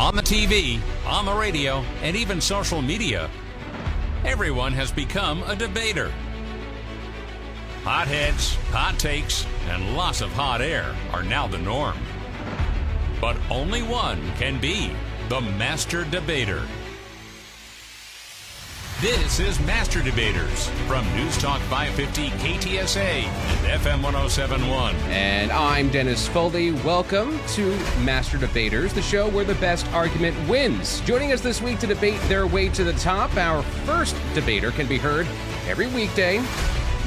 on the TV, on the radio, and even social media, everyone has become a debater. Hot heads, hot takes, and lots of hot air are now the norm. But only one can be the master debater. This is Master Debaters from News Talk 550 KTSA and FM 1071. And I'm Dennis Foley. Welcome to Master Debaters, the show where the best argument wins. Joining us this week to debate their way to the top, our first debater can be heard every weekday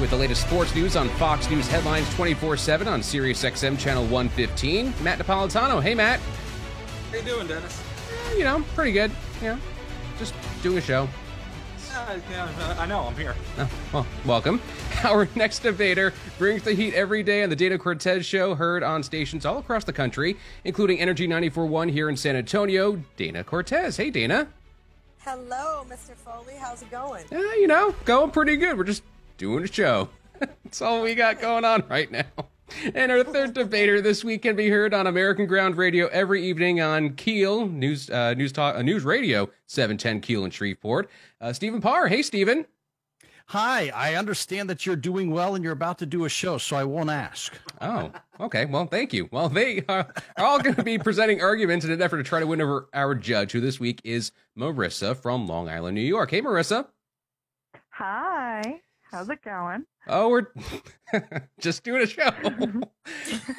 with the latest sports news on Fox News headlines 24 7 on Sirius XM Channel 115. Matt Napolitano. Hey, Matt. How you doing, Dennis? Eh, you know, pretty good. Yeah, just doing a show. Uh, yeah, I know, I'm here. Oh, well, welcome. Our next debater brings the heat every day on the Dana Cortez Show, heard on stations all across the country, including Energy 94.1 here in San Antonio. Dana Cortez. Hey, Dana. Hello, Mr. Foley. How's it going? Yeah, you know, going pretty good. We're just doing a show. That's all we got going on right now. And our third debater this week can be heard on American Ground Radio every evening on Keel News uh, News Talk uh, News Radio 710 Keel in Shreveport. Uh, Stephen Parr. Hey, Stephen. Hi, I understand that you're doing well and you're about to do a show, so I won't ask. Oh, okay. Well, thank you. Well, they are, are all going to be presenting arguments in an effort to try to win over our judge, who this week is Marissa from Long Island, New York. Hey, Marissa. Hi. How's it going? Oh, we're just doing a show.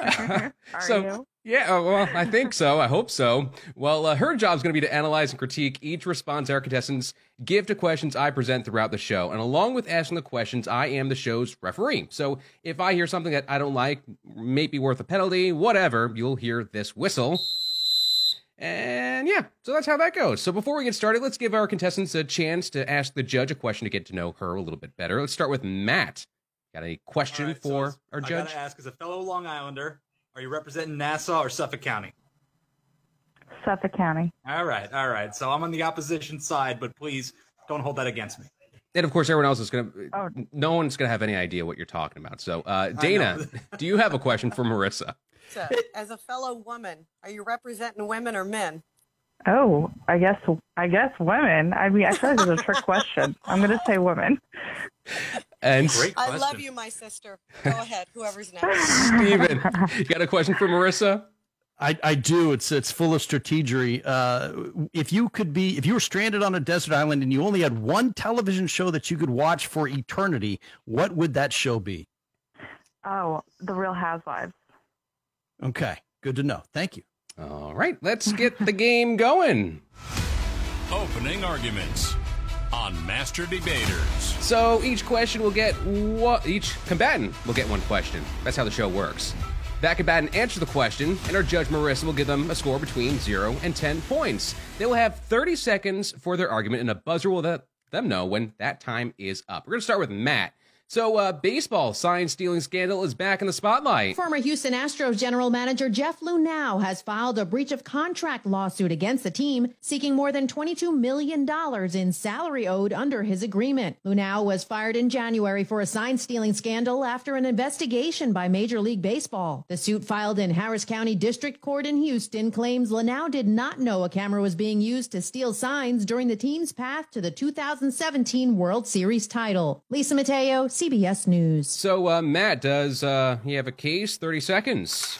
Are so, you? yeah, oh, well, I think so. I hope so. Well, uh, her job is going to be to analyze and critique each response our contestants give to questions I present throughout the show. And along with asking the questions, I am the show's referee. So if I hear something that I don't like, may be worth a penalty, whatever, you'll hear this whistle. And yeah, so that's how that goes. So before we get started, let's give our contestants a chance to ask the judge a question to get to know her a little bit better. Let's start with Matt. Got any question All right, so for as- our I judge? gotta ask, as a fellow Long Islander, are you representing Nassau or Suffolk County? Suffolk County. All right, all right. So I'm on the opposition side, but please don't hold that against me. And of course, everyone else is going to. Oh. No one's going to have any idea what you're talking about. So, uh, Dana, do you have a question for Marissa? So, as a fellow woman, are you representing women or men? Oh, I guess I guess women. I mean, I feel like it's a trick question. I'm gonna say women. And Great I love you, my sister. Go ahead, whoever's next. Steven, you got a question for Marissa? I, I do. It's it's full of strategery. Uh, if you could be, if you were stranded on a desert island and you only had one television show that you could watch for eternity, what would that show be? Oh, the Real Housewives. Okay, good to know. Thank you. All right, let's get the game going. Opening arguments on Master Debaters. So each question will get what each combatant will get one question. That's how the show works. That combatant answers the question, and our judge Marissa will give them a score between zero and ten points. They will have 30 seconds for their argument, and a buzzer will let them know when that time is up. We're gonna start with Matt. So, uh, baseball sign stealing scandal is back in the spotlight. Former Houston Astros general manager Jeff Luhnow has filed a breach of contract lawsuit against the team, seeking more than $22 million in salary owed under his agreement. Luhnow was fired in January for a sign stealing scandal after an investigation by Major League Baseball. The suit filed in Harris County District Court in Houston claims Luhnow did not know a camera was being used to steal signs during the team's path to the 2017 World Series title. Lisa Mateo, CBS News. So, uh, Matt, does uh, he have a case? 30 seconds.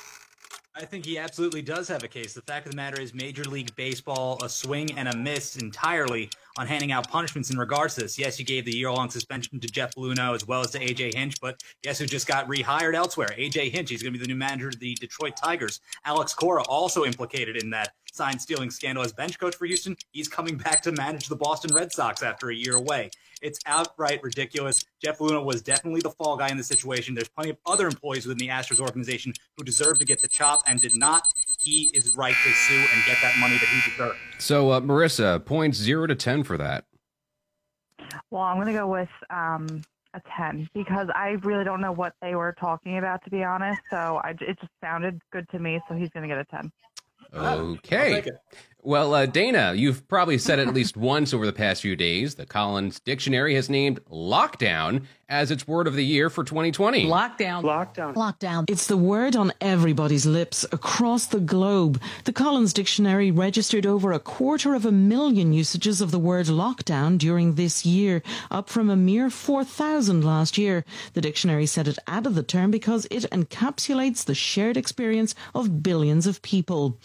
I think he absolutely does have a case. The fact of the matter is, Major League Baseball, a swing and a miss entirely on handing out punishments in regards to this. Yes, you gave the year long suspension to Jeff Luhnow as well as to AJ Hinch, but guess who just got rehired elsewhere? AJ Hinch. He's going to be the new manager of the Detroit Tigers. Alex Cora also implicated in that sign stealing scandal as bench coach for Houston. He's coming back to manage the Boston Red Sox after a year away. It's outright ridiculous. Jeff Luhnow was definitely the fall guy in the situation. There's plenty of other employees within the Astros organization who deserve to get the chop and did not. He is right to sue and get that money that he deserves. So, uh, Marissa, points zero to 10 for that. Well, I'm gonna go with um, a ten because I really don't know what they were talking about to be honest. So I, it just sounded good to me. So he's gonna get a ten. Okay. I'll take it. Well, uh, Dana, you've probably said it at least once over the past few days. The Collins Dictionary has named lockdown as its word of the year for 2020. Lockdown. Lockdown. Lockdown. It's the word on everybody's lips across the globe. The Collins Dictionary registered over a quarter of a million usages of the word lockdown during this year, up from a mere 4,000 last year. The dictionary said it added the term because it encapsulates the shared experience of billions of people.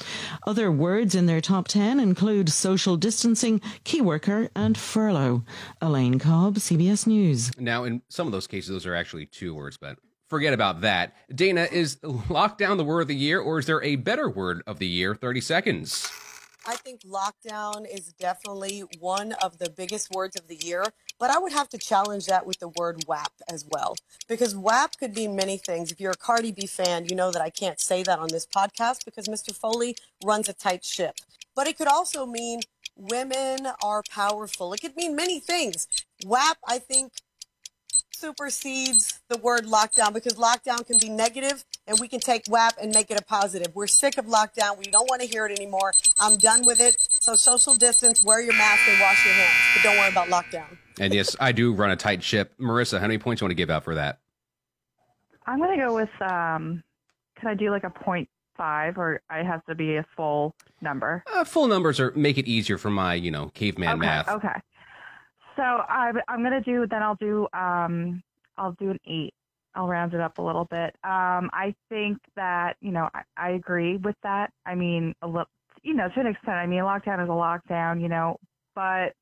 Other words in their top 10 include social distancing, key worker, and furlough. Elaine Cobb, CBS News. Now, in some of those cases, those are actually two words, but forget about that. Dana, is lockdown the word of the year, or is there a better word of the year? 30 seconds. I think lockdown is definitely one of the biggest words of the year, but I would have to challenge that with the word WAP as well. Because WAP could be many things. If you're a Cardi B fan, you know that I can't say that on this podcast because Mr. Foley runs a tight ship. But it could also mean women are powerful. It could mean many things. WAP, I think, supersedes the word lockdown because lockdown can be negative and we can take WAP and make it a positive. We're sick of lockdown. We don't want to hear it anymore. I'm done with it. So social distance, wear your mask and wash your hands, but don't worry about lockdown. And yes, I do run a tight ship. Marissa, how many points do you want to give out for that? I'm gonna go with um. Can I do like a point five, or I have to be a full number? Uh, full numbers are make it easier for my, you know, caveman okay. math. Okay. So I, I'm gonna do. Then I'll do. Um. I'll do an eight. I'll round it up a little bit. Um. I think that you know I, I agree with that. I mean a little. You know, to an extent. I mean, lockdown is a lockdown. You know, but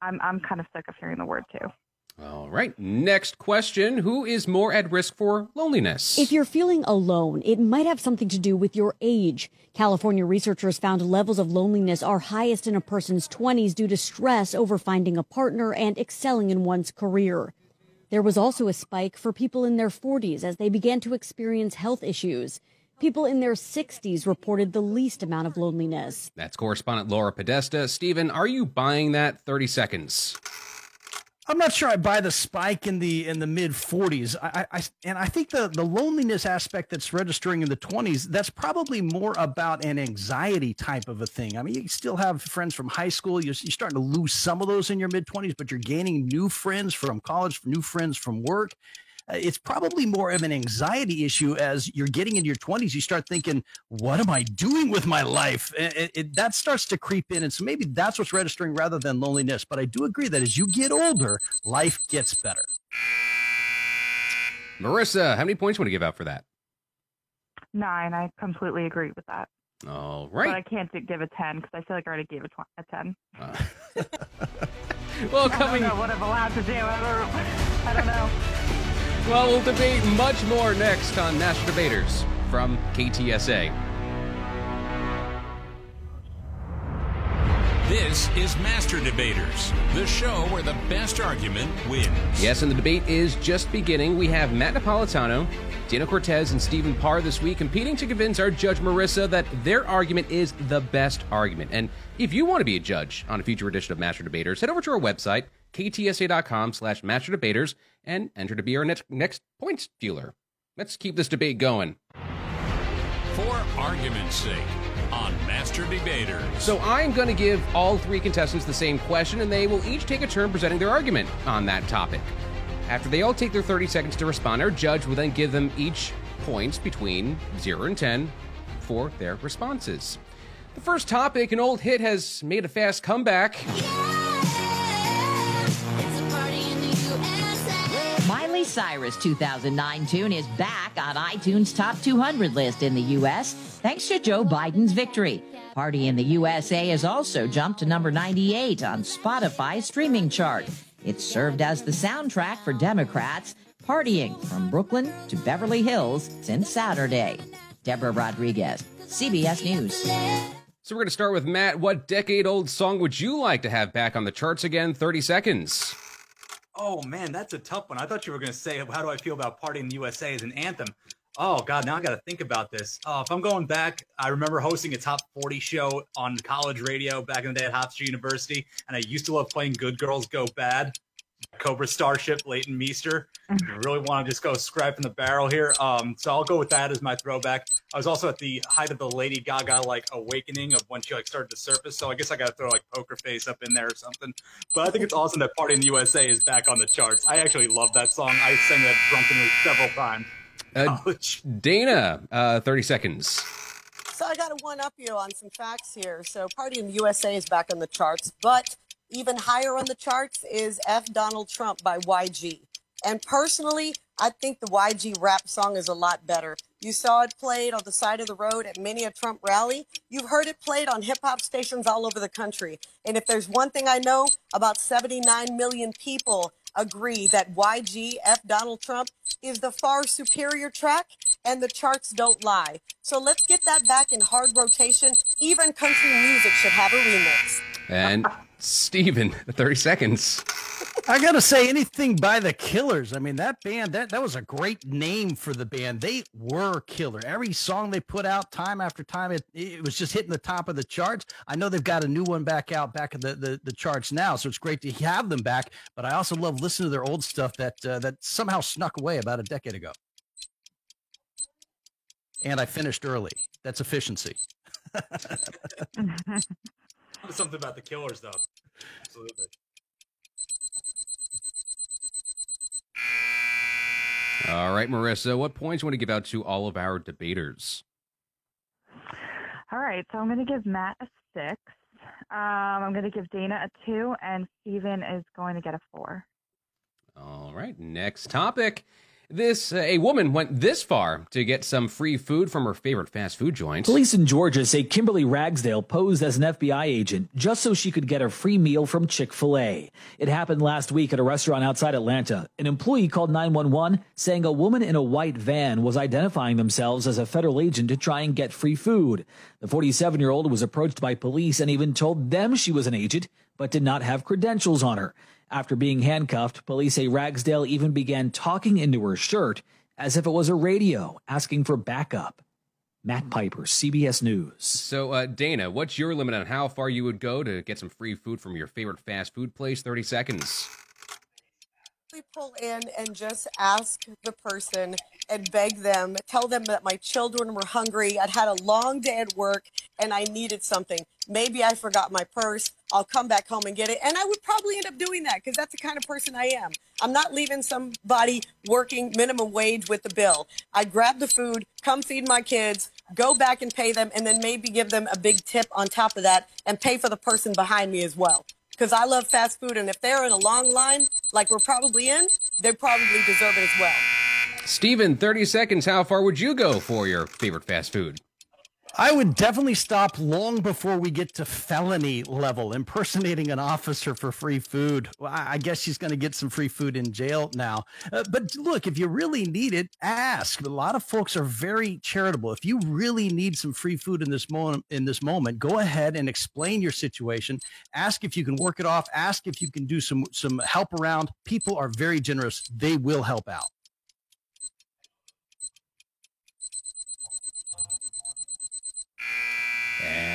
I'm I'm kind of sick of hearing the word too. All right. Next question Who is more at risk for loneliness? If you're feeling alone, it might have something to do with your age. California researchers found levels of loneliness are highest in a person's 20s due to stress over finding a partner and excelling in one's career. There was also a spike for people in their 40s as they began to experience health issues. People in their 60s reported the least amount of loneliness. That's correspondent Laura Podesta. Stephen, are you buying that? 30 seconds. I'm not sure I buy the spike in the in the mid 40s. I, I and I think the the loneliness aspect that's registering in the 20s that's probably more about an anxiety type of a thing. I mean, you still have friends from high school. You're, you're starting to lose some of those in your mid 20s, but you're gaining new friends from college, new friends from work. Uh, it's probably more of an anxiety issue as you're getting into your 20s. You start thinking, "What am I doing with my life?" It, it, that starts to creep in, and so maybe that's what's registering rather than loneliness. But I do agree that as you get older, life gets better. Marissa, how many points do you want to give out for that? Nine. I completely agree with that. All But I can't give a ten because I feel like I already gave a, tw- a ten. Uh, well, I don't coming. know what I'm allowed to do. I don't, I don't know. Well, we'll debate much more next on Master Debaters from KTSA. This is Master Debaters, the show where the best argument wins. Yes, and the debate is just beginning. We have Matt Napolitano, Dana Cortez, and Stephen Parr this week competing to convince our judge Marissa that their argument is the best argument. And if you want to be a judge on a future edition of Master Debaters, head over to our website, ktsa.com slash master debaters, and enter to be our next, next points dealer. Let's keep this debate going. For argument's sake, on Master Debaters. So I'm going to give all three contestants the same question, and they will each take a turn presenting their argument on that topic. After they all take their 30 seconds to respond, our judge will then give them each points between 0 and 10 for their responses. The first topic, an old hit, has made a fast comeback. Miley Cyrus' 2009 tune is back on iTunes Top 200 list in the U.S. thanks to Joe Biden's victory. Party in the USA has also jumped to number 98 on Spotify's streaming chart. It served as the soundtrack for Democrats partying from Brooklyn to Beverly Hills since Saturday. Deborah Rodriguez, CBS News. So we're going to start with Matt. What decade old song would you like to have back on the charts again? 30 seconds. Oh man, that's a tough one. I thought you were going to say, "How do I feel about partying in the USA" as an anthem?" Oh God, now I got to think about this. Oh, if I'm going back, I remember hosting a top 40 show on college radio back in the day at Hofstra University, and I used to love playing "Good Girls Go Bad." Cobra Starship, Leighton Meester. I really want to just go scrap from the barrel here. Um, so I'll go with that as my throwback. I was also at the height of the Lady Gaga like awakening of when she like started to surface. So I guess I got to throw like Poker Face up in there or something. But I think it's awesome that Party in the USA is back on the charts. I actually love that song. I sang that drunkenly several times. Uh, Dana, uh, 30 seconds. So I got to one up you on some facts here. So Party in the USA is back on the charts, but even higher on the charts is F Donald Trump by YG. And personally, I think the YG rap song is a lot better. You saw it played on the side of the road at many a Trump rally. You've heard it played on hip hop stations all over the country. And if there's one thing I know, about 79 million people agree that YG F Donald Trump is the far superior track and the charts don't lie. So let's get that back in hard rotation. Even country music should have a remix. And Steven, 30 seconds. I gotta say, anything by the Killers. I mean, that band that that was a great name for the band. They were killer. Every song they put out, time after time, it it was just hitting the top of the charts. I know they've got a new one back out, back in the the, the charts now, so it's great to have them back. But I also love listening to their old stuff that uh, that somehow snuck away about a decade ago. And I finished early. That's efficiency. Something about the Killers, though. Absolutely. All right, Marissa, what points you want to give out to all of our debaters? All right, so I'm going to give Matt a six. Um, I'm going to give Dana a two, and Steven is going to get a four. All right, next topic. This uh, a woman went this far to get some free food from her favorite fast food joint. Police in Georgia say Kimberly Ragsdale posed as an FBI agent just so she could get a free meal from Chick-fil-A. It happened last week at a restaurant outside Atlanta. An employee called 911 saying a woman in a white van was identifying themselves as a federal agent to try and get free food. The 47-year-old was approached by police and even told them she was an agent but did not have credentials on her. After being handcuffed, police say Ragsdale even began talking into her shirt as if it was a radio, asking for backup. Matt Piper, CBS News. So, uh, Dana, what's your limit on how far you would go to get some free food from your favorite fast food place? 30 seconds. We pull in and just ask the person and beg them, tell them that my children were hungry. I'd had a long day at work and I needed something. Maybe I forgot my purse. I'll come back home and get it. And I would probably end up doing that because that's the kind of person I am. I'm not leaving somebody working minimum wage with the bill. I grab the food, come feed my kids, go back and pay them, and then maybe give them a big tip on top of that and pay for the person behind me as well. Because I love fast food. And if they're in a long line, like we're probably in, they probably deserve it as well. Steven, 30 seconds. How far would you go for your favorite fast food? I would definitely stop long before we get to felony level, impersonating an officer for free food. Well, I guess she's going to get some free food in jail now. Uh, but look, if you really need it, ask. A lot of folks are very charitable. If you really need some free food in this moment, in this moment, go ahead and explain your situation. Ask if you can work it off. Ask if you can do some some help around. People are very generous. They will help out.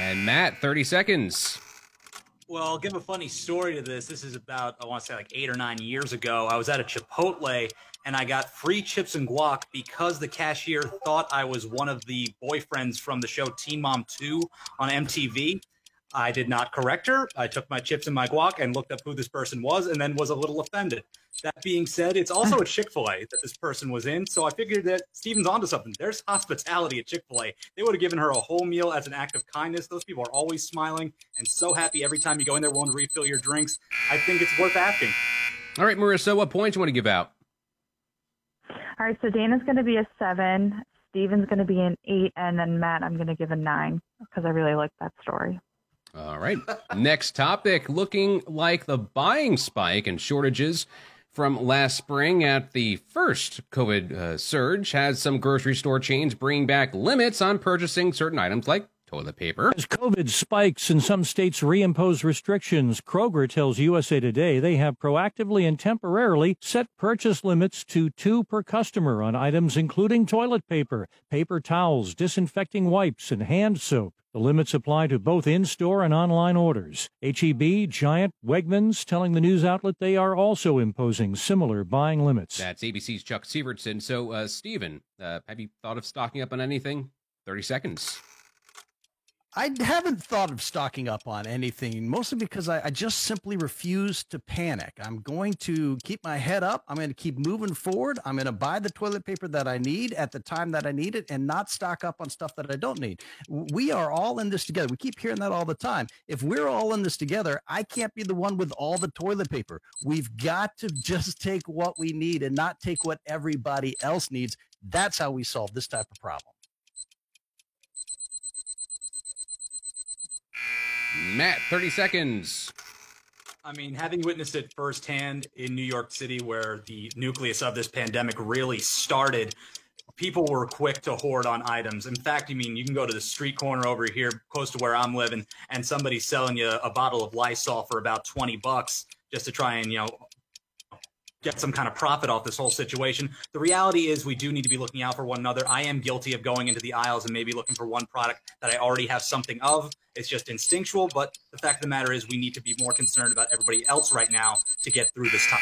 And Matt, 30 seconds. Well, I'll give a funny story to this. This is about, I want to say like eight or nine years ago. I was at a Chipotle and I got free chips and guac because the cashier thought I was one of the boyfriends from the show Teen Mom 2 on MTV. I did not correct her. I took my chips and my guac and looked up who this person was and then was a little offended. That being said, it's also uh. a Chick fil A that this person was in. So I figured that Steven's onto something. There's hospitality at Chick fil A. They would have given her a whole meal as an act of kindness. Those people are always smiling and so happy every time you go in there willing to refill your drinks. I think it's worth asking. All right, Marissa, what points you want to give out? All right, so Dana's going to be a seven, Steven's going to be an eight, and then Matt, I'm going to give a nine because I really like that story. All right. Next topic looking like the buying spike and shortages from last spring at the first COVID uh, surge has some grocery store chains bringing back limits on purchasing certain items like toilet paper. As COVID spikes and some states reimpose restrictions, Kroger tells USA Today they have proactively and temporarily set purchase limits to two per customer on items including toilet paper, paper towels, disinfecting wipes, and hand soap. The limits apply to both in store and online orders. HEB, Giant, Wegmans telling the news outlet they are also imposing similar buying limits. That's ABC's Chuck Sievertson. So, uh, Stephen, uh, have you thought of stocking up on anything? 30 seconds. I haven't thought of stocking up on anything, mostly because I, I, just simply refuse to panic. I'm going to keep my head up. I'm going to keep moving forward. I'm going to buy the toilet paper that I need at the time that I need it and not stock up on stuff that I don't need. We are all in this together. We keep hearing that all the time. If we're all in this together, I can't be the one with all the toilet paper. We've got to just take what we need and not take what everybody else needs. That's how we solve this type of problem. Matt, 30 seconds. I mean, having witnessed it firsthand in New York City, where the nucleus of this pandemic really started, people were quick to hoard on items. In fact, I mean, you can go to the street corner over here, close to where I'm living, and somebody's selling you a bottle of Lysol for about 20 bucks just to try and, you know, get some kind of profit off this whole situation. The reality is we do need to be looking out for one another. I am guilty of going into the aisles and maybe looking for one product that I already have something of. It's just instinctual, but the fact of the matter is we need to be more concerned about everybody else right now to get through this time.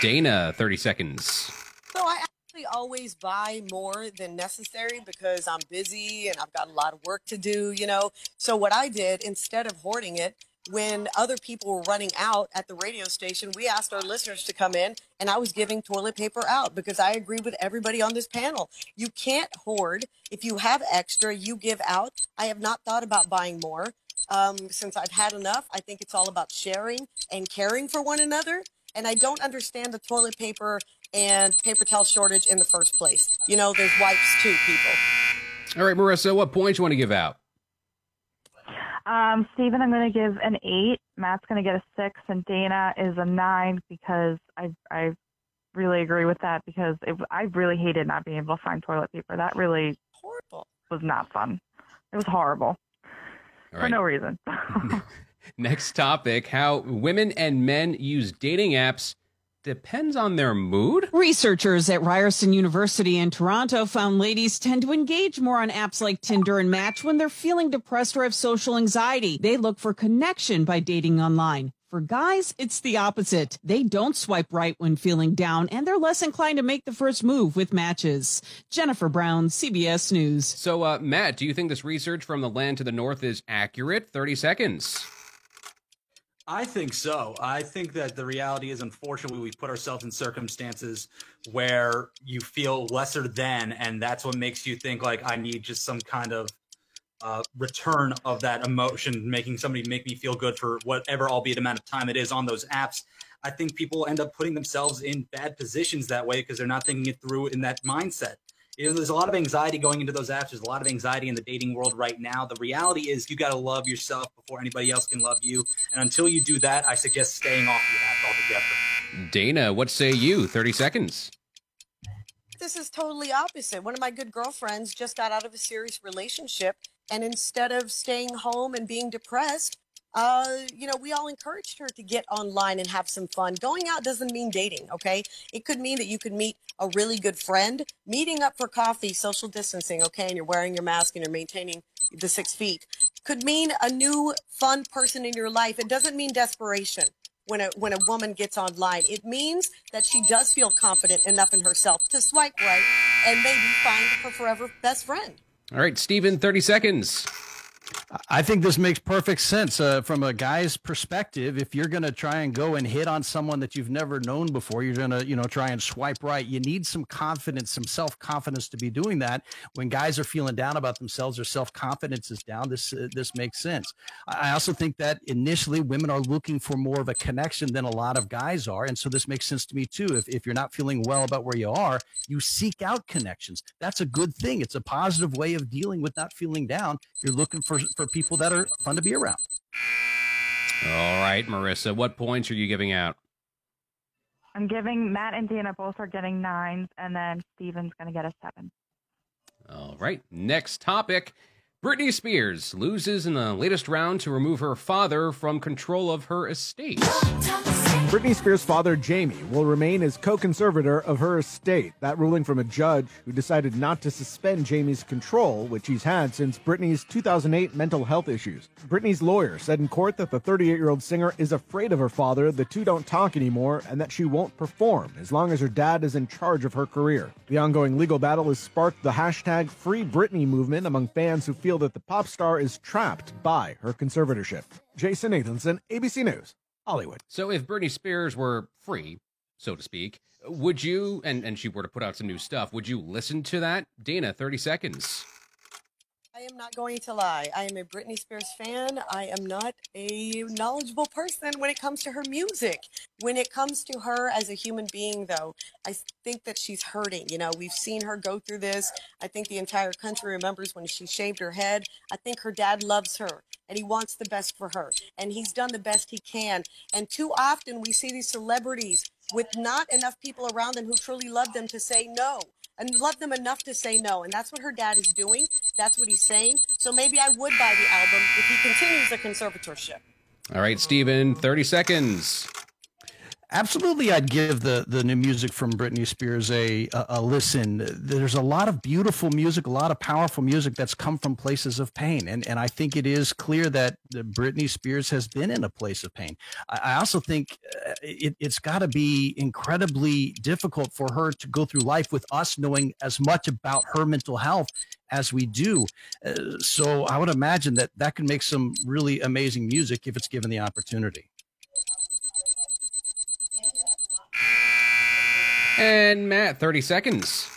Dana, 30 seconds. So I actually always buy more than necessary because I'm busy and I've got a lot of work to do, you know. So what I did instead of hoarding it, when other people were running out at the radio station, we asked our listeners to come in and I was giving toilet paper out because I agree with everybody on this panel. You can't hoard. If you have extra, you give out. I have not thought about buying more um, since I've had enough. I think it's all about sharing and caring for one another. And I don't understand the toilet paper and paper towel shortage in the first place. You know, there's wipes too, people. All right, Marissa, what points you want to give out? Um, Stephen, I'm going to give an eight. Matt's going to get a six, and Dana is a nine because I I really agree with that because it, I really hated not being able to find toilet paper. That really horrible was not fun. It was horrible for no reason. Next topic: How women and men use dating apps depends on their mood? Researchers at Ryerson University in Toronto found ladies tend to engage more on apps like Tinder and Match when they're feeling depressed or have social anxiety. They look for connection by dating online. For guys, it's the opposite. They don't swipe right when feeling down, and they're less inclined to make the first move with matches. Jennifer Brown, CBS News. So, uh, Matt, do you think this research from the land to the north is accurate? 30 seconds. I think so. I think that the reality is, unfortunately, we put ourselves in circumstances where you feel lesser than, and that's what makes you think like I need just some kind of uh, return of that emotion, making somebody make me feel good for whatever, albeit amount of time it is on those apps. I think people end up putting themselves in bad positions that way because they're not thinking it through in that mindset you know, there's a lot of anxiety going into those apps. There's a lot of anxiety in the dating world right now. The reality is you got to love yourself before anybody else can love you. And until you do that, I suggest staying off the app altogether. Dana, what say you? 30 seconds. This is totally opposite. One of my good girlfriends just got out of a serious relationship. And instead of staying home and being depressed, uh, you know, we all encouraged her to get online and have some fun. Going out doesn't mean dating, okay? It could mean that you could meet a really good friend, meeting up for coffee, social distancing, okay, and you're wearing your mask and you're maintaining the six feet. Could mean a new fun person in your life. It doesn't mean desperation when a when a woman gets online. It means that she does feel confident enough in herself to swipe right and maybe find her forever best friend. All right, Stephen, 30 seconds. I think this makes perfect sense uh, from a guy's perspective. If you're going to try and go and hit on someone that you've never known before, you're going to, you know, try and swipe right. You need some confidence, some self confidence to be doing that. When guys are feeling down about themselves, their self confidence is down. This uh, this makes sense. I also think that initially women are looking for more of a connection than a lot of guys are, and so this makes sense to me too. If if you're not feeling well about where you are, you seek out connections. That's a good thing. It's a positive way of dealing with not feeling down. You're looking for for people that are fun to be around. All right, Marissa, what points are you giving out? I'm giving Matt and Dana both are getting nines, and then Steven's going to get a seven. All right, next topic. Britney Spears loses in the latest round to remove her father from control of her estate. Britney Spears' father, Jamie, will remain as co conservator of her estate. That ruling from a judge who decided not to suspend Jamie's control, which he's had since Britney's 2008 mental health issues. Britney's lawyer said in court that the 38 year old singer is afraid of her father, the two don't talk anymore, and that she won't perform as long as her dad is in charge of her career. The ongoing legal battle has sparked the hashtag Free Britney movement among fans who feel that the pop star is trapped by her conservatorship. Jason Nathanson, ABC News. Hollywood. So if Britney Spears were free, so to speak, would you and and she were to put out some new stuff, would you listen to that? Dana, 30 seconds. I am not going to lie. I am a Britney Spears fan. I am not a knowledgeable person when it comes to her music. When it comes to her as a human being, though, I think that she's hurting. You know, we've seen her go through this. I think the entire country remembers when she shaved her head. I think her dad loves her and he wants the best for her. And he's done the best he can. And too often we see these celebrities with not enough people around them who truly love them to say no and love them enough to say no. And that's what her dad is doing. That's what he's saying. So maybe I would buy the album if he continues the conservatorship. All right, Steven, 30 seconds. Absolutely, I'd give the the new music from Britney Spears a, a, a listen. There's a lot of beautiful music, a lot of powerful music that's come from places of pain, and and I think it is clear that Britney Spears has been in a place of pain. I, also think uh, it, it's got to be incredibly difficult for her to go through life with us knowing as much about her mental health as we do. Uh, so I would imagine that that can make some really amazing music if it's given the opportunity. And Matt, 30 seconds.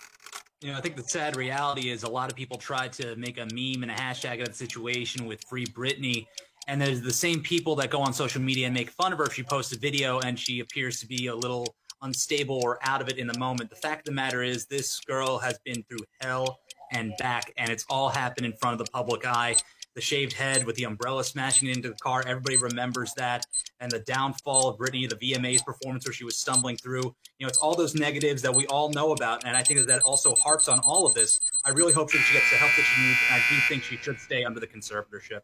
You know, I think the sad reality is a lot of people try to make a meme and a hashtag of the situation with Free Britney. And there's the same people that go on social media and make fun of her if she posts a video and she appears to be a little unstable or out of it in the moment. The fact of the matter is, this girl has been through hell and back, and it's all happened in front of the public eye the shaved head with the umbrella smashing into the car. Everybody remembers that. And the downfall of Britney, the VMA's performance where she was stumbling through. You know, it's all those negatives that we all know about. And I think that that also harps on all of this. I really hope that she gets the help that she needs. And I do think she should stay under the conservatorship.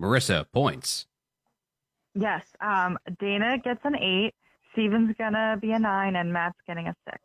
Marissa, points. Yes. Um, Dana gets an eight. Steven's going to be a nine, and Matt's getting a six.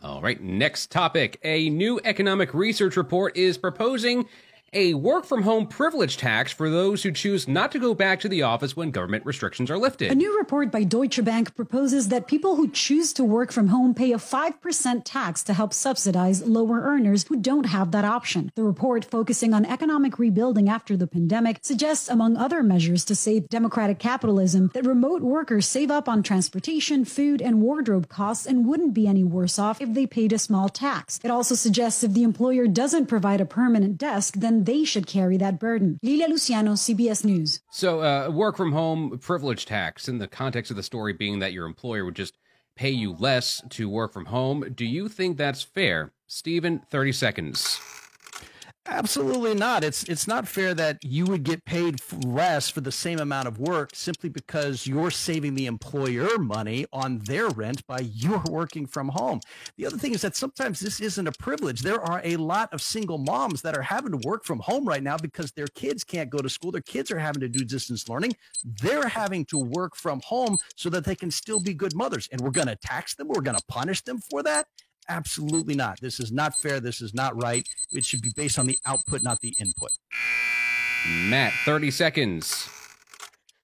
All right, next topic. A new economic research report is proposing a work from home privilege tax for those who choose not to go back to the office when government restrictions are lifted. A new report by Deutsche Bank proposes that people who choose to work from home pay a 5% tax to help subsidize lower earners who don't have that option. The report, focusing on economic rebuilding after the pandemic, suggests, among other measures to save democratic capitalism, that remote workers save up on transportation, food, and wardrobe costs and wouldn't be any worse off if they paid a small tax. It also suggests if the employer doesn't provide a permanent desk, then they should carry that burden. Lilia Luciano, CBS News. So, uh, work from home privilege tax, in the context of the story being that your employer would just pay you less to work from home. Do you think that's fair? Stephen, 30 seconds. Absolutely not. It's it's not fair that you would get paid less for the same amount of work simply because you're saving the employer money on their rent by you're working from home. The other thing is that sometimes this isn't a privilege. There are a lot of single moms that are having to work from home right now because their kids can't go to school. Their kids are having to do distance learning. They're having to work from home so that they can still be good mothers. And we're going to tax them. We're going to punish them for that. Absolutely not. This is not fair. This is not right. It should be based on the output, not the input. Matt, 30 seconds.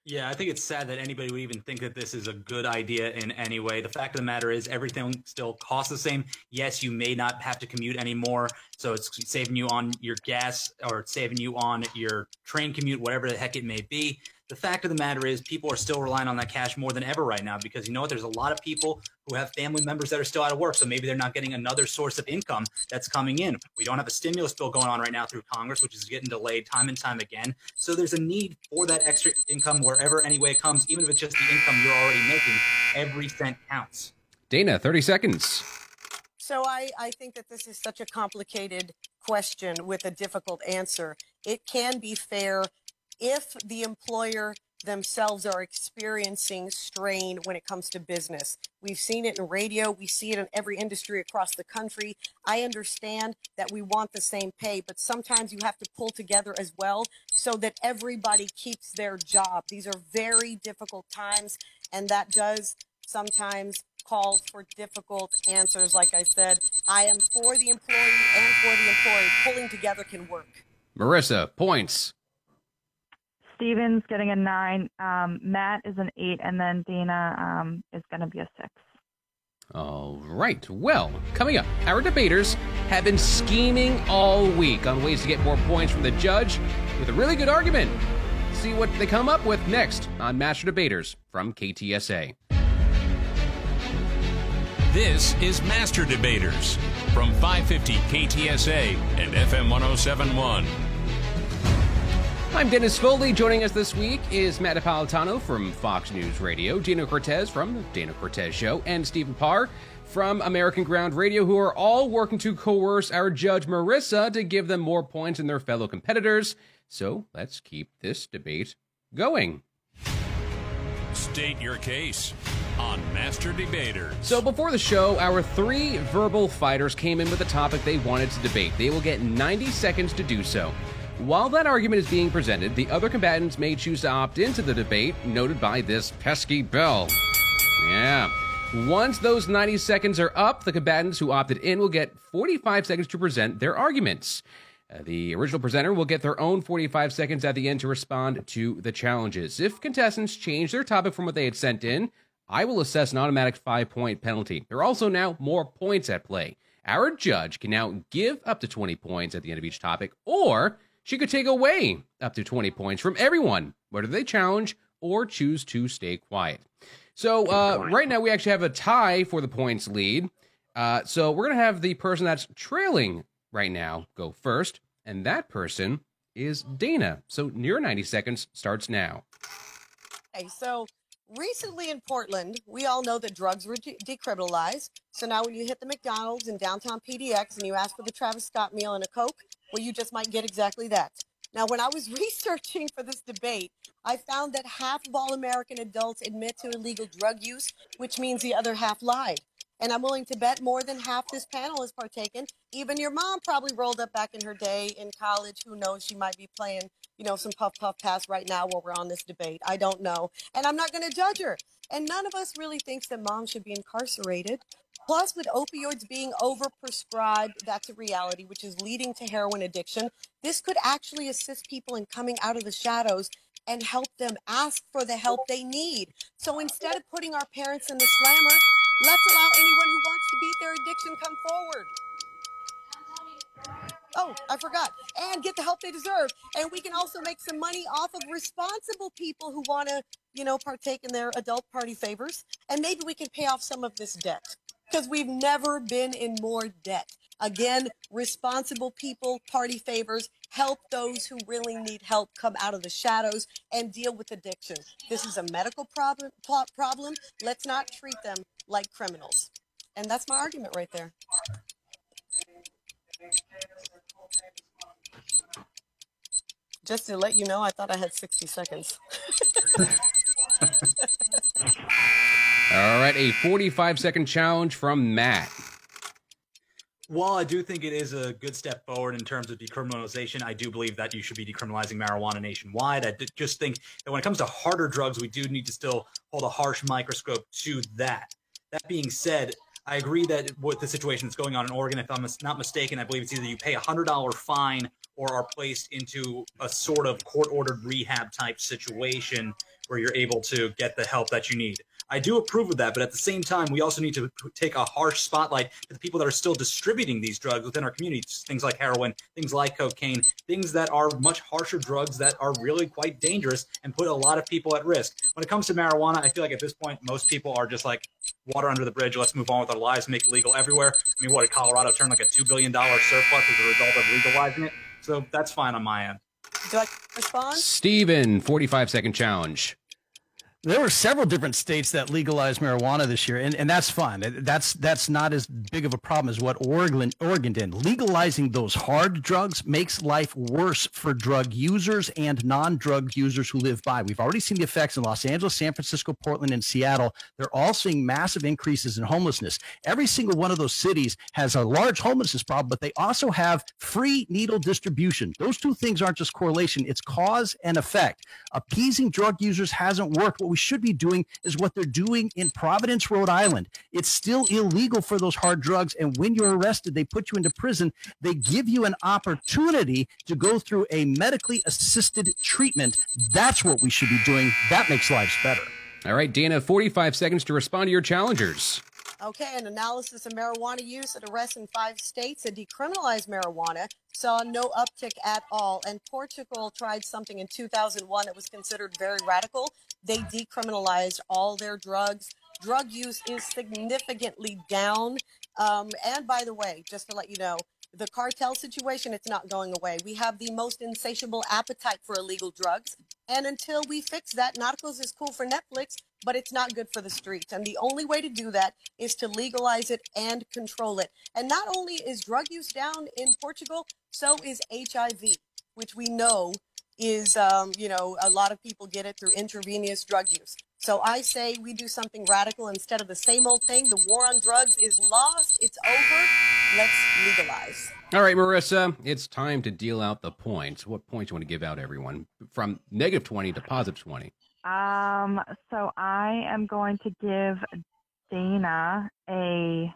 Yeah, I think it's sad that anybody would even think that this is a good idea in any way. The fact of the matter is, everything still costs the same. Yes, you may not have to commute anymore, so it's saving you on your gas or it's saving you on your train commute, whatever the heck it may be. The fact of the matter is, people are still relying on that cash more than ever right now because you know what? There's a lot of people who have family members that are still out of work. So maybe they're not getting another source of income that's coming in. We don't have a stimulus bill going on right now through Congress, which is getting delayed time and time again. So there's a need for that extra income wherever anyway it comes, even if it's just the income you're already making. Every cent counts. Dana, 30 seconds. So I, I think that this is such a complicated question with a difficult answer. It can be fair if the employer themselves are experiencing strain when it comes to business. We've seen it in radio, we see it in every industry across the country. I understand that we want the same pay, but sometimes you have to pull together as well so that everybody keeps their job. These are very difficult times, and that does sometimes call for difficult answers. Like I said, I am for the employee and for the employee. Pulling together can work. Marissa, points. Steven's getting a nine. Um, Matt is an eight, and then Dana um, is going to be a six. All right. Well, coming up, our debaters have been scheming all week on ways to get more points from the judge with a really good argument. See what they come up with next on Master Debaters from KTSA. This is Master Debaters from 550 KTSA and FM 1071. I'm Dennis Foley. Joining us this week is Matt Napolitano from Fox News Radio, Dana Cortez from The Dana Cortez Show, and Stephen Parr from American Ground Radio, who are all working to coerce our judge Marissa to give them more points than their fellow competitors. So let's keep this debate going. State your case on Master Debaters. So before the show, our three verbal fighters came in with a topic they wanted to debate. They will get 90 seconds to do so. While that argument is being presented, the other combatants may choose to opt into the debate, noted by this pesky bell. Yeah. Once those 90 seconds are up, the combatants who opted in will get 45 seconds to present their arguments. Uh, the original presenter will get their own 45 seconds at the end to respond to the challenges. If contestants change their topic from what they had sent in, I will assess an automatic five point penalty. There are also now more points at play. Our judge can now give up to 20 points at the end of each topic, or she could take away up to 20 points from everyone, whether they challenge or choose to stay quiet. So uh, right now we actually have a tie for the points lead. Uh, so we're gonna have the person that's trailing right now go first, and that person is Dana. So near 90 seconds starts now. Okay, so recently in Portland, we all know that drugs were de- decriminalized. So now when you hit the McDonald's in downtown PDX and you ask for the Travis Scott meal and a Coke, well, you just might get exactly that. Now, when I was researching for this debate, I found that half of all American adults admit to illegal drug use, which means the other half lied. And I'm willing to bet more than half this panel has partaken. Even your mom probably rolled up back in her day in college. Who knows? She might be playing, you know, some puff puff pass right now while we're on this debate. I don't know. And I'm not going to judge her. And none of us really thinks that mom should be incarcerated. Plus, with opioids being overprescribed, that's a reality, which is leading to heroin addiction. This could actually assist people in coming out of the shadows and help them ask for the help they need. So instead of putting our parents in the slammer, let's allow anyone who wants to beat their addiction come forward. Oh, I forgot. And get the help they deserve. And we can also make some money off of responsible people who want to, you know, partake in their adult party favors. And maybe we can pay off some of this debt because we've never been in more debt. Again, responsible people, party favors, help those who really need help come out of the shadows and deal with addiction. This is a medical problem. problem. Let's not treat them like criminals. And that's my argument right there. Just to let you know, I thought I had 60 seconds. All right, a 45 second challenge from Matt. While I do think it is a good step forward in terms of decriminalization, I do believe that you should be decriminalizing marijuana nationwide. I just think that when it comes to harder drugs, we do need to still hold a harsh microscope to that. That being said, I agree that with the situation that's going on in Oregon, if I'm not mistaken, I believe it's either you pay a hundred dollar fine or are placed into a sort of court ordered rehab type situation where you're able to get the help that you need. I do approve of that, but at the same time, we also need to take a harsh spotlight to the people that are still distributing these drugs within our communities. Things like heroin, things like cocaine, things that are much harsher drugs that are really quite dangerous and put a lot of people at risk. When it comes to marijuana, I feel like at this point, most people are just like water under the bridge. Let's move on with our lives, make it legal everywhere. I mean, what did Colorado turn like a two billion dollar surplus as a result of legalizing it? So that's fine on my end. Do I respond? Steven, 45 second challenge. There were several different states that legalized marijuana this year, and, and that's fine. That's that's not as big of a problem as what Oregon Oregon did. Legalizing those hard drugs makes life worse for drug users and non-drug users who live by. We've already seen the effects in Los Angeles, San Francisco, Portland, and Seattle. They're all seeing massive increases in homelessness. Every single one of those cities has a large homelessness problem, but they also have free needle distribution. Those two things aren't just correlation; it's cause and effect. Appeasing drug users hasn't worked. What we should be doing is what they're doing in Providence, Rhode Island. It's still illegal for those hard drugs. And when you're arrested, they put you into prison. They give you an opportunity to go through a medically assisted treatment. That's what we should be doing. That makes lives better. All right, Dana, 45 seconds to respond to your challengers. Okay, an analysis of marijuana use at arrests in five states that decriminalized marijuana saw no uptick at all. And Portugal tried something in 2001 that was considered very radical. They decriminalized all their drugs. Drug use is significantly down. Um, and by the way, just to let you know, the cartel situation, it's not going away. We have the most insatiable appetite for illegal drugs. And until we fix that, Narcos is cool for Netflix, but it's not good for the streets. And the only way to do that is to legalize it and control it. And not only is drug use down in Portugal, so is HIV, which we know is, um, you know, a lot of people get it through intravenous drug use. So I say we do something radical instead of the same old thing. The war on drugs is lost. It's over. Let's legalize. All right, Marissa, it's time to deal out the points. What points you want to give out, everyone? From negative 20 to positive 20. Um, so I am going to give Dana a,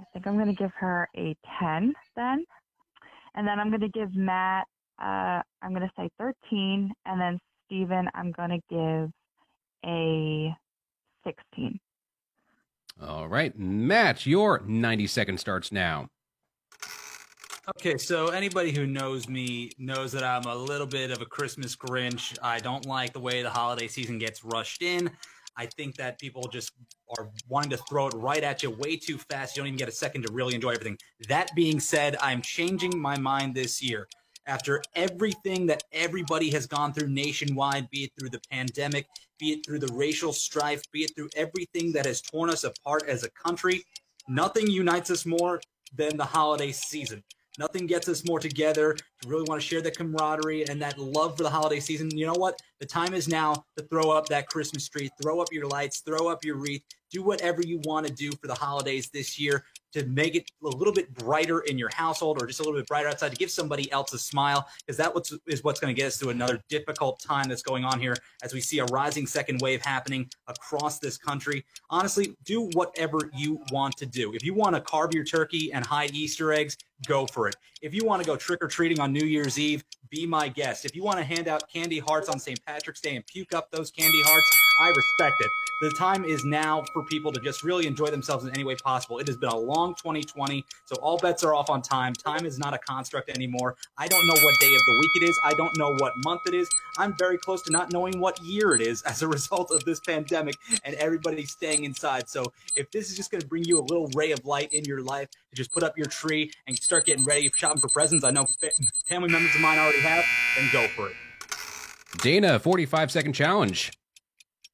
I think I'm going to give her a 10 then. And then I'm going to give Matt, uh, I'm going to say 13. And then Stephen, I'm going to give a 16. All right, Matt, your 90 second starts now. Okay, so anybody who knows me knows that I'm a little bit of a Christmas Grinch. I don't like the way the holiday season gets rushed in. I think that people just are wanting to throw it right at you way too fast. You don't even get a second to really enjoy everything. That being said, I'm changing my mind this year. After everything that everybody has gone through nationwide, be it through the pandemic, be it through the racial strife, be it through everything that has torn us apart as a country, nothing unites us more than the holiday season. Nothing gets us more together to really want to share that camaraderie and that love for the holiday season. You know what? The time is now to throw up that Christmas tree, throw up your lights, throw up your wreath, do whatever you want to do for the holidays this year to make it a little bit brighter in your household or just a little bit brighter outside to give somebody else a smile because that what's, is what's going to get us through another difficult time that's going on here as we see a rising second wave happening across this country. Honestly, do whatever you want to do. If you want to carve your turkey and hide Easter eggs, go for it. If you want to go trick or treating on New Year's Eve, be my guest. If you want to hand out candy hearts on St. Patrick's Day and puke up those candy hearts, I respect it. The time is now for people to just really enjoy themselves in any way possible. It has been a long 2020, so all bets are off on time. Time is not a construct anymore. I don't know what day of the week it is. I don't know what month it is. I'm very close to not knowing what year it is as a result of this pandemic and everybody staying inside. So if this is just going to bring you a little ray of light in your life just put up your tree and start getting ready shopping for presents, I know family members of mine already have, and go for it. Dana, 45 second challenge.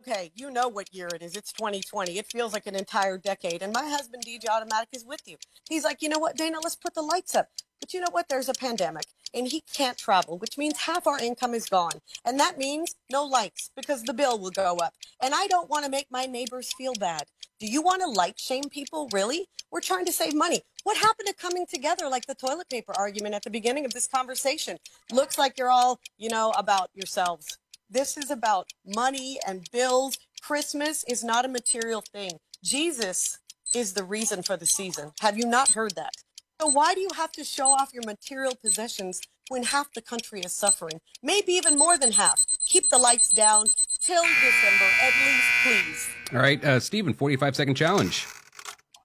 Okay, you know what year it is. It's 2020. It feels like an entire decade. And my husband, DJ Automatic, is with you. He's like, you know what, Dana, let's put the lights up. But you know what? There's a pandemic and he can't travel, which means half our income is gone. And that means no lights because the bill will go up. And I don't want to make my neighbors feel bad. Do you want to light shame people? Really? We're trying to save money. What happened to coming together like the toilet paper argument at the beginning of this conversation? Looks like you're all, you know, about yourselves. This is about money and bills. Christmas is not a material thing. Jesus is the reason for the season. Have you not heard that? So why do you have to show off your material possessions when half the country is suffering? Maybe even more than half. Keep the lights down till December, at least, please. All right, uh, Stephen, 45 second challenge.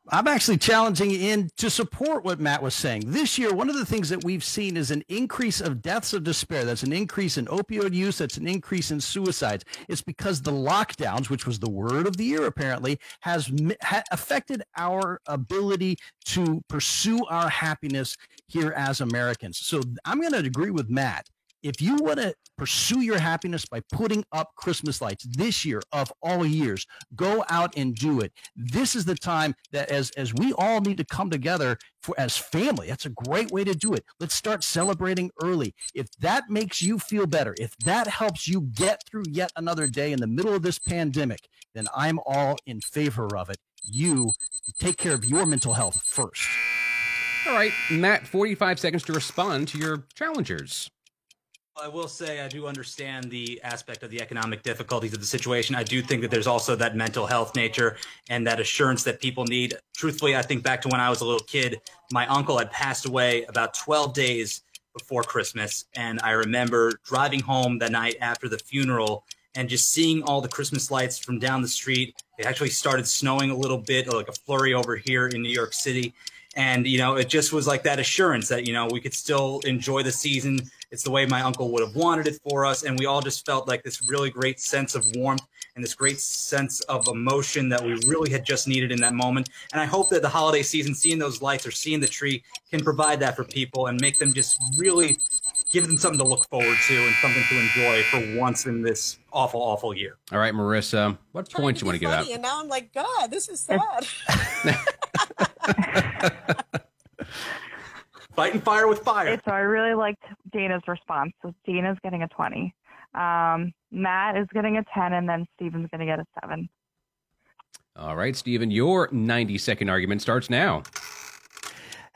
I'm actually challenging in to support what Matt was saying. This year, one of the things that we've seen is an increase of deaths of despair. That's an increase in opioid use. That's an increase in suicides. It's because the lockdowns, which was the word of the year apparently, has ha- affected our ability to pursue our happiness here as Americans. So I'm going to agree with Matt If you want to pursue your happiness by putting up Christmas lights this year of all years, go out and do it. This is the time that as as we all need to come together for as family. That's a great way to do it. Let's start celebrating early. If that makes you feel better, if that helps you get through yet another day in the middle of this pandemic, then I'm all in favor of it. You take care of your mental health first. All right, Matt, 45 seconds to respond to your challengers. I will say I do understand the aspect of the economic difficulties of the situation. I do think that there's also that mental health nature and that assurance that people need. Truthfully, I think back to when I was a little kid, my uncle had passed away about 12 days before Christmas. And I remember driving home the night after the funeral and just seeing all the Christmas lights from down the street. It actually started snowing a little bit, like a flurry over here in New York City. And, you know, it just was like that assurance that, you know, we could still enjoy the season it's the way my uncle would have wanted it for us. And we all just felt like this really great sense of warmth and this great sense of emotion that we really had just needed in that moment. And I hope that the holiday season, seeing those lights or seeing the tree, can provide that for people and make them just really give them something to look forward to and something to enjoy for once in this awful, awful year. All right, Marissa, what points do you want to give out? And now I'm like, God, this is sad. Fighting fire with fire. So I really liked Dana's response. So Dana's getting a 20. Um, Matt is getting a 10, and then Steven's going to get a 7. All right, Steven, your 90 second argument starts now.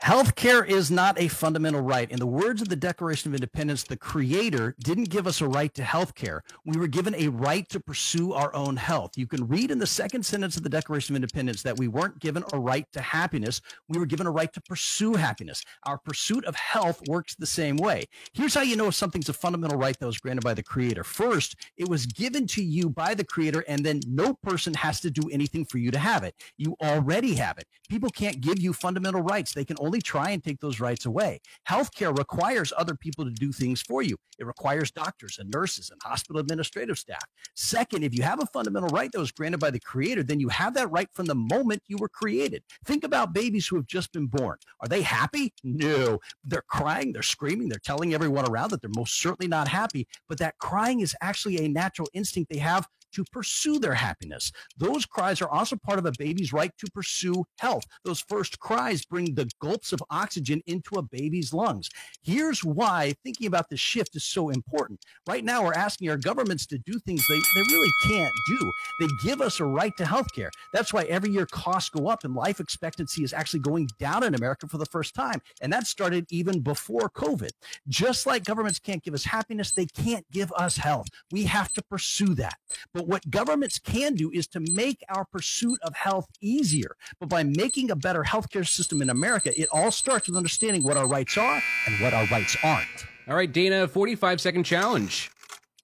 Healthcare is not a fundamental right. In the words of the Declaration of Independence, the Creator didn't give us a right to healthcare. We were given a right to pursue our own health. You can read in the second sentence of the Declaration of Independence that we weren't given a right to happiness. We were given a right to pursue happiness. Our pursuit of health works the same way. Here's how you know if something's a fundamental right that was granted by the Creator. First, it was given to you by the Creator, and then no person has to do anything for you to have it. You already have it. People can't give you fundamental rights. They can only only try and take those rights away. Healthcare requires other people to do things for you. It requires doctors and nurses and hospital administrative staff. Second, if you have a fundamental right that was granted by the creator, then you have that right from the moment you were created. Think about babies who have just been born. Are they happy? No. They're crying, they're screaming, they're telling everyone around that they're most certainly not happy, but that crying is actually a natural instinct they have to pursue their happiness. Those cries are also part of a baby's right to pursue health. Those first cries bring the gulps of oxygen into a baby's lungs. Here's why thinking about the shift is so important. Right now, we're asking our governments to do things they, they really can't do. They give us a right to health care. That's why every year costs go up and life expectancy is actually going down in America for the first time. And that started even before COVID. Just like governments can't give us happiness, they can't give us health. We have to pursue that. But but what governments can do is to make our pursuit of health easier. But by making a better healthcare system in America, it all starts with understanding what our rights are and what our rights aren't. All right, Dana, 45 second challenge.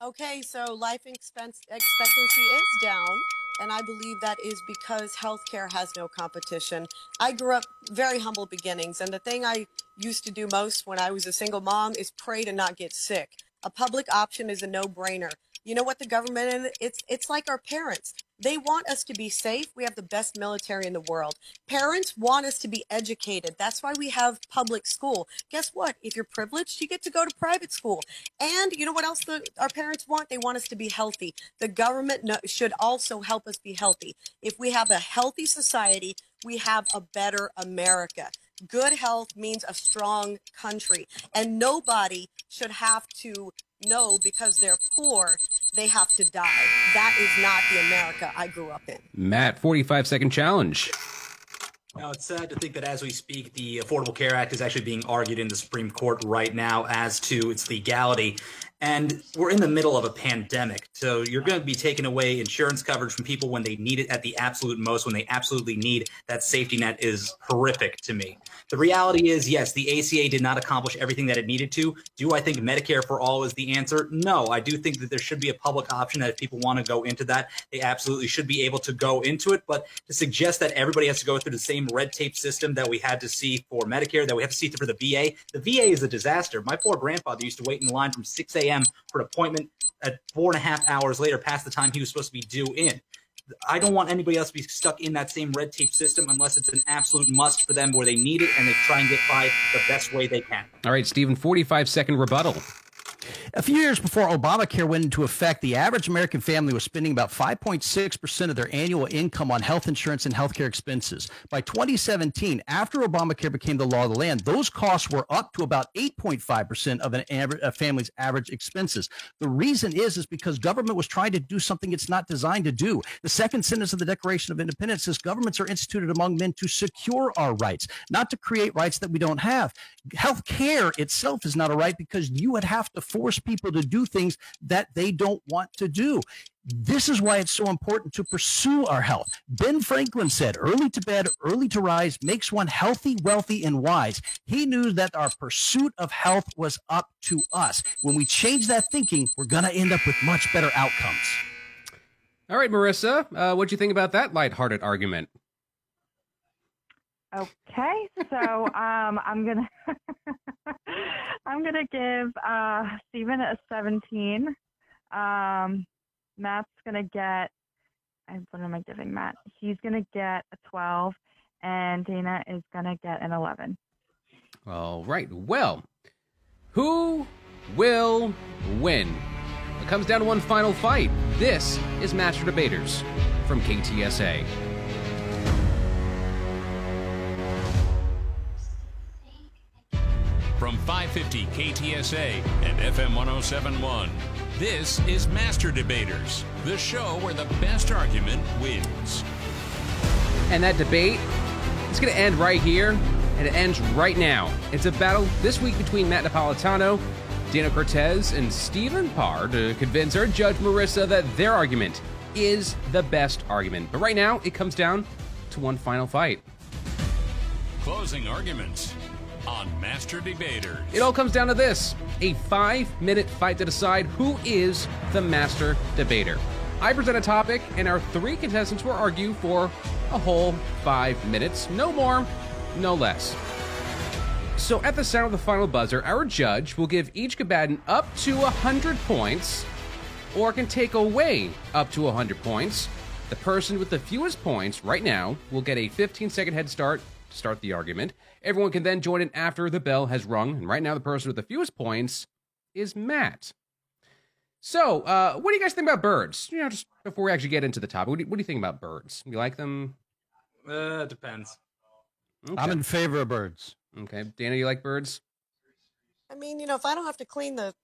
Okay, so life expense expectancy is down, and I believe that is because healthcare has no competition. I grew up very humble beginnings, and the thing I used to do most when I was a single mom is pray to not get sick. A public option is a no-brainer. You know what the government and it's it's like our parents. They want us to be safe. We have the best military in the world. Parents want us to be educated. That's why we have public school. Guess what? If you're privileged, you get to go to private school. And you know what else the, our parents want? They want us to be healthy. The government no, should also help us be healthy. If we have a healthy society, we have a better America. Good health means a strong country. And nobody should have to know because they're poor they have to die. That is not the America I grew up in. Matt, 45 second challenge. Now, it's sad to think that as we speak, the Affordable Care Act is actually being argued in the Supreme Court right now as to its legality. And we're in the middle of a pandemic. So you're going to be taking away insurance coverage from people when they need it at the absolute most, when they absolutely need that safety net is horrific to me. The reality is, yes, the ACA did not accomplish everything that it needed to. Do I think Medicare for all is the answer? No. I do think that there should be a public option that if people want to go into that, they absolutely should be able to go into it. But to suggest that everybody has to go through the same red tape system that we had to see for Medicare, that we have to see for the VA, the VA is a disaster. My poor grandfather used to wait in line from 6 a.m. for an appointment at four and a half hours later, past the time he was supposed to be due in. I don't want anybody else to be stuck in that same red tape system unless it's an absolute must for them where they need it and they try and get by the best way they can. All right, Stephen, 45 second rebuttal. A few years before Obamacare went into effect, the average American family was spending about 5.6% of their annual income on health insurance and healthcare expenses. By 2017, after Obamacare became the law of the land, those costs were up to about 8.5% of an average, a family's average expenses. The reason is is because government was trying to do something it's not designed to do. The second sentence of the Declaration of Independence says governments are instituted among men to secure our rights, not to create rights that we don't have. Health care itself is not a right because you would have to force people to do things that they don't want to do. This is why it's so important to pursue our health. Ben Franklin said, early to bed, early to rise makes one healthy, wealthy, and wise. He knew that our pursuit of health was up to us. When we change that thinking, we're going to end up with much better outcomes. All right, Marissa, uh, what do you think about that lighthearted argument? Okay, so um, I'm gonna I'm gonna give uh, Stephen a 17. Um, Matt's gonna get. What am I giving Matt? He's gonna get a 12, and Dana is gonna get an 11. All right. Well, who will win? It comes down to one final fight. This is Master Debaters from KTSA. From 550 KTSA and FM 1071, this is Master Debaters, the show where the best argument wins. And that debate is going to end right here, and it ends right now. It's a battle this week between Matt Napolitano, Dana Cortez, and Stephen Parr to convince our judge Marissa that their argument is the best argument. But right now, it comes down to one final fight. Closing arguments on Master Debaters. It all comes down to this a five minute fight to decide who is the master debater. I present a topic, and our three contestants will argue for a whole five minutes. No more, no less. So at the sound of the final buzzer, our judge will give each combatant up to 100 points, or can take away up to 100 points. The person with the fewest points right now will get a 15 second head start to start the argument. Everyone can then join in after the bell has rung, and right now the person with the fewest points is Matt. So, uh, what do you guys think about birds? You know, just before we actually get into the topic, what do you, what do you think about birds? You like them? Uh, depends. I'm in favor of birds. Okay, Dana, you like birds? I mean, you know, if I don't have to clean the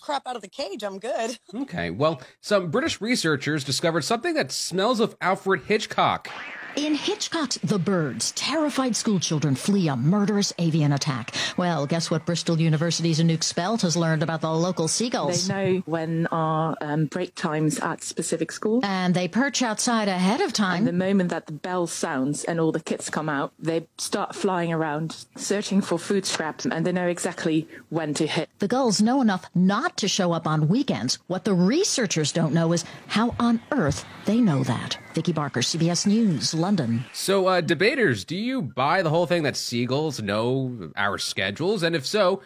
crap out of the cage, I'm good. Okay, well, some British researchers discovered something that smells of Alfred Hitchcock. In Hitchcock's The Birds, terrified schoolchildren flee a murderous avian attack. Well, guess what Bristol University's Anouk Spelt has learned about the local seagulls? They know when our um, break times at specific schools. And they perch outside ahead of time. And the moment that the bell sounds and all the kids come out, they start flying around searching for food scraps and they know exactly when to hit. The gulls know enough not to show up on weekends. What the researchers don't know is how on earth they know that. Vicky Barker, CBS News, London. So, uh, debaters, do you buy the whole thing that seagulls know our schedules? And if so,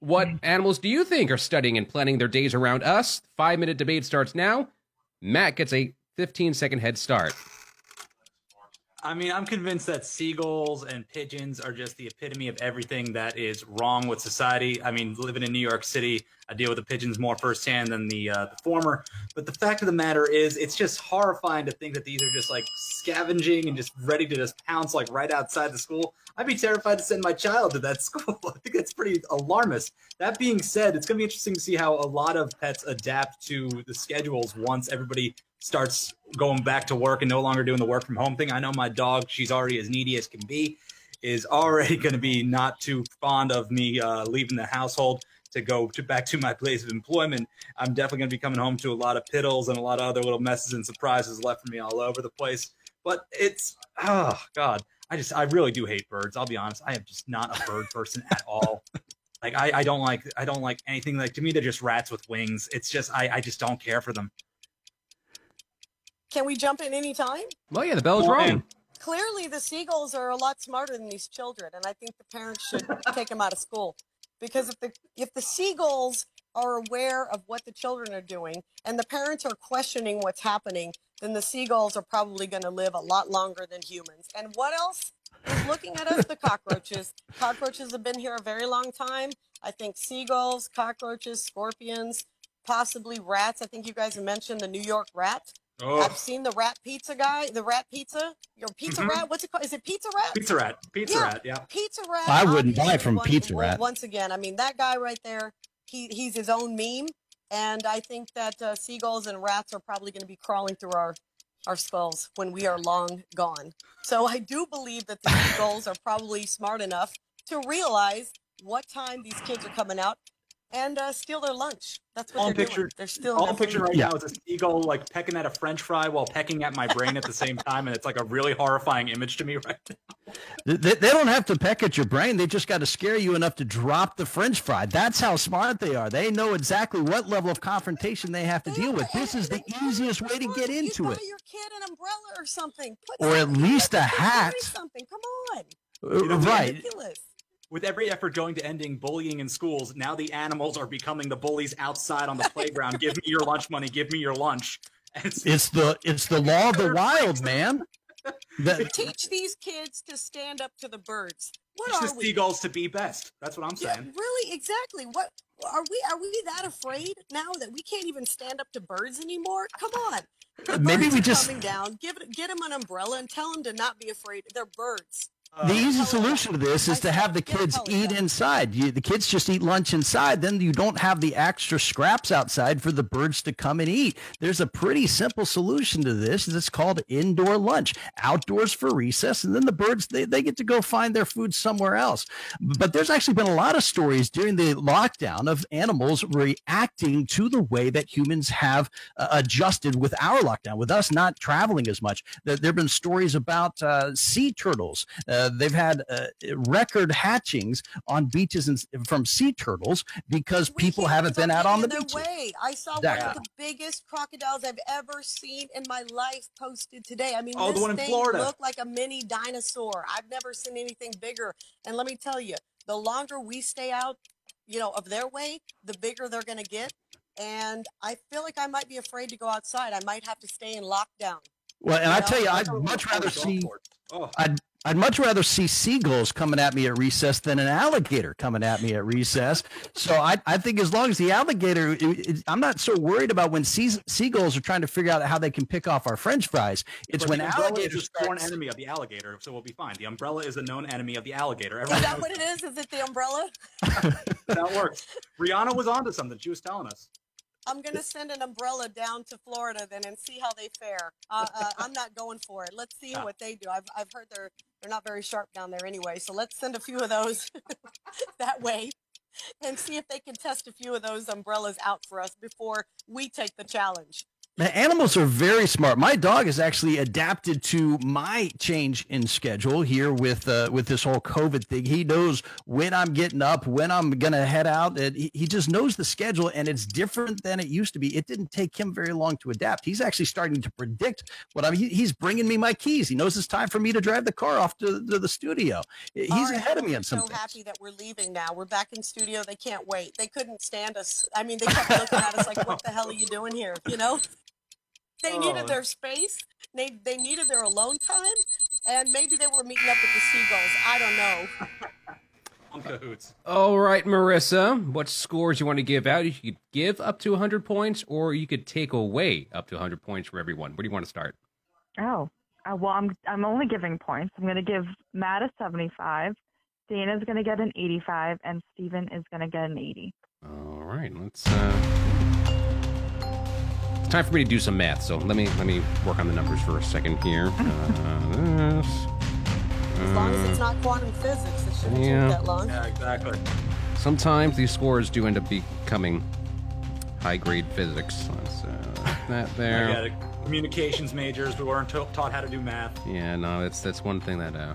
what animals do you think are studying and planning their days around us? Five minute debate starts now. Matt gets a 15 second head start. I mean, I'm convinced that seagulls and pigeons are just the epitome of everything that is wrong with society. I mean, living in New York City, I deal with the pigeons more firsthand than the uh, the former. But the fact of the matter is, it's just horrifying to think that these are just like scavenging and just ready to just pounce like right outside the school. I'd be terrified to send my child to that school. I think that's pretty alarmist. That being said, it's going to be interesting to see how a lot of pets adapt to the schedules once everybody starts going back to work and no longer doing the work from home thing. I know my dog, she's already as needy as can be, is already going to be not too fond of me uh, leaving the household to go to back to my place of employment. I'm definitely going to be coming home to a lot of piddles and a lot of other little messes and surprises left for me all over the place. But it's oh god, I just I really do hate birds. I'll be honest, I am just not a bird person at all. Like I, I don't like I don't like anything like to me they're just rats with wings. It's just I, I just don't care for them. Can we jump in any time? Well, oh, yeah, the bell is rung. Clearly, the seagulls are a lot smarter than these children, and I think the parents should take them out of school because if the if the seagulls are aware of what the children are doing and the parents are questioning what's happening, then the seagulls are probably going to live a lot longer than humans. And what else is looking at us? The cockroaches. Cockroaches have been here a very long time. I think seagulls, cockroaches, scorpions, possibly rats. I think you guys mentioned the New York rat. Oh. I've seen the rat pizza guy, the rat pizza, your pizza Mhm. rat. What's it called? Is it pizza rat? Pizza Rat. Pizza Yeah. Rat. Yeah. Pizza rat. I wouldn't buy obviously from Pizza well, Rat. Once again, I mean that guy right there. He he's his own meme, and I think that uh, seagulls and rats are probably going to be crawling through our our skulls when we are long gone. So I do believe that the seagulls are probably smart enough to realize what time these kids are coming out and uh, steal their lunch. That's what All I'm they're picturing, doing. They're stealing. all their I'm food. right now is a seagull like pecking at a French fry while pecking at my brain at the same time, and it's like a really horrifying image to me right now. They, they they don't have to peck at your brain. They just got to scare you enough to drop the French fry. That's how smart they are. They know exactly what level of confrontation they have to deal with. This is the easiest way to get into it. your kid an umbrella or something. Put Or at least a hat. Something. Come on. You know, right. Ridiculous. With every effort going to ending bullying in schools, now the animals are becoming the bullies outside on the playground. give me your lunch money. Give me your lunch. It's, It's the it's the law of the wild, man. The- Teach these kids to stand up to the birds. What teach are the we? seagulls to be best. That's what I'm Yeah, saying. really, exactly. What are we? Are we that afraid now that we can't even stand up to birds anymore? Come on. The Maybe we are just- coming down. Give it, get them an umbrella and tell them to not be afraid. They're birds. The easy solution to this is to have the kids eat inside. You, the kids just eat lunch inside. Then you don't have the extra scraps outside for the birds to come and eat. There's a pretty simple solution to this. It's called indoor lunch, outdoors for recess, and then the birds they, they get to go find their food somewhere else. But there's actually been a lot of stories during the lockdown of animals reacting to the way that humans have uh, adjusted with our lockdown, with us not traveling as much. There there have been stories about uh, sea turtles. Uh, they've had uh, record hatchings on beaches and, from sea turtles because people haven't been out on the Either beach. way, I saw one of the biggest crocodiles I've ever seen in my life posted today. I mean, Oh, the this one in thing Florida. looked like a mini dinosaur. I've never seen anything bigger. And let me tell you, the longer we stay out, you know, of their way, the bigger they're going to get. And I feel like I might be afraid to go outside. I might have to stay in lockdown. Well, and I know, tell you, I'd much rather see. Oh. I'd I'd much rather see seagulls coming at me at recess than an alligator coming at me at recess. So I, I think as long as the alligator, it- it- I'm not so worried about when sea, seagulls are trying to figure out how they can pick off our French fries. It's But when the umbrella alligators is a sworn enemy of the alligator, so we'll be fine. The umbrella is a known enemy of the alligator. Is that knows what it is? Is it the umbrella? that works. Rihanna was onto something. She was telling us. I'm going to send an umbrella down to Florida then and see how they fare. Uh, uh, I'm not going for it. Let's see what they do. I've, I've heard they're they're not very sharp down there anyway. So let's send a few of those that way and see if they can test a few of those umbrellas out for us before we take the challenge. The animals are very smart. My dog has actually adapted to my change in schedule here with uh, with this whole COVID thing. He knows when I'm getting up, when I'm gonna head out. And he, he just knows the schedule, and it's different than it used to be. It didn't take him very long to adapt. He's actually starting to predict what I'm. He, he's bringing me my keys. He knows it's time for me to drive the car off to, to the studio. He's right, ahead of me on some so things. happy that we're leaving now. We're back in studio. They can't wait. They couldn't stand us. I mean, they kept looking at us like, "What the hell are you doing here?" You know. They Oh. needed their space. They they needed their alone time, and maybe they were meeting up with the seagulls. I don't know. On cahoots. All right, Marissa, what scores you want to give out? You could give up to 100 points, or you could take away up to 100 points for everyone. Where do you want to start? Oh, uh, well, I'm I'm only giving points. I'm going to give Matt a 75, Dana's going to get an 85, and Steven is going to get an 80. All right, let's. Uh... It's time for me to do some math. So let me let me work on the numbers for a second here. Uh, this. As long as uh, it's not quantum physics, it shouldn't Yeah. take that long. Yeah, exactly. Sometimes these scores do end up becoming high grade physics. Let's uh, that there. get it. Communications majors. We weren't taught how to do math. Yeah, no, that's that's one thing that uh,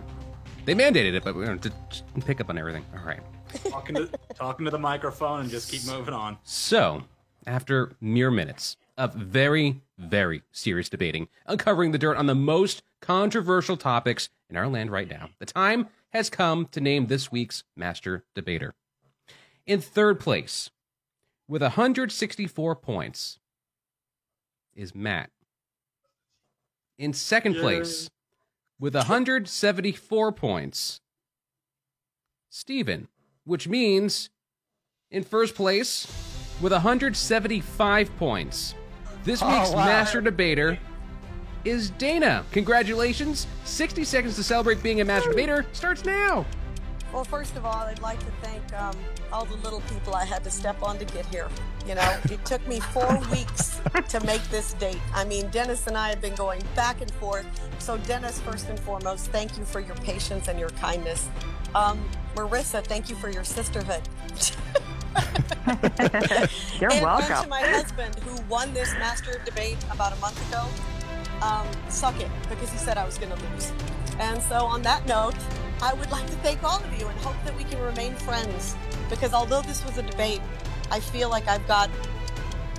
they mandated it, but we don't just pick up on everything. All right. Talking to talking to the microphone and just keep moving on. So, after mere minutes of very, very serious debating, uncovering the dirt on the most controversial topics in our land right now, the time has come to name this week's master debater. In third place, with 164 points, is Matt. In second Yay. place, with 174 points, Steven, which means in first place with 175 points. This Oh, week's wow. master debater is Dana. Congratulations. 60 seconds to celebrate being a master debater starts now. Well, first of all, I'd like to thank um, all the little people I had to step on to get here. You know, it took me four weeks to make this date. I mean, Dennis and I have been going back and forth. So, Dennis, first and foremost, thank you for your patience and your kindness. Um, Marissa, thank you for your sisterhood. You're and, welcome. To my husband, who won this master debate about a month ago, um, suck it, because he said I was going to lose. And so, on that note, I would like to thank all of you and hope that we can remain friends. Because although this was a debate, I feel like I've got,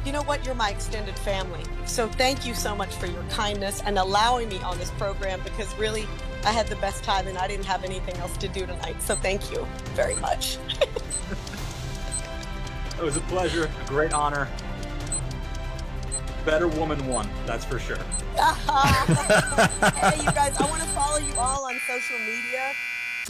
you know what, you're my extended family. So, thank you so much for your kindness and allowing me on this program because really, I had the best time and I didn't have anything else to do tonight. So, thank you very much. It was a pleasure, a great honor. Better woman won, that's for sure. hey, you guys, I want to follow you all on social media.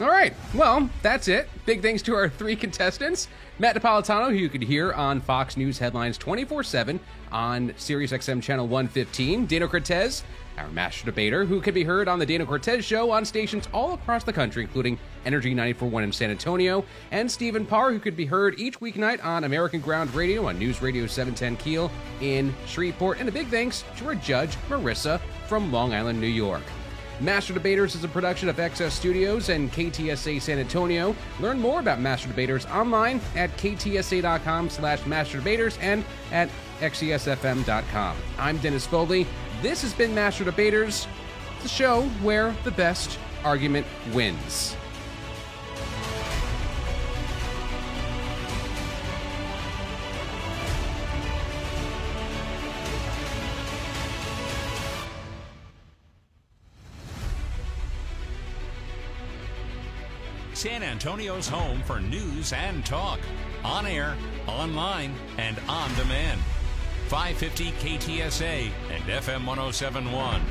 All right. Well, that's it. Big thanks to our three contestants Matt Napolitano, who you could hear on Fox News headlines 24 7 on SiriusXM Channel 115. Dana Cortez, our master debater, who can be heard on The Dana Cortez Show on stations all across the country, including Energy 94.1 in San Antonio. And Stephen Parr, who could be heard each weeknight on American Ground Radio on News Radio 710 Keel in Shreveport. And a big thanks to our judge, Marissa, from Long Island, New York. Master Debaters is a production of XS Studios and KTSA San Antonio. Learn more about Master Debaters online at ktsa.com slash masterdebaters and at xcsfm.com. I'm Dennis Foley. This has been Master Debaters, the show where the best argument wins. San Antonio's home for news and talk. On air, online, and on demand. 550 KTSA and FM 1071.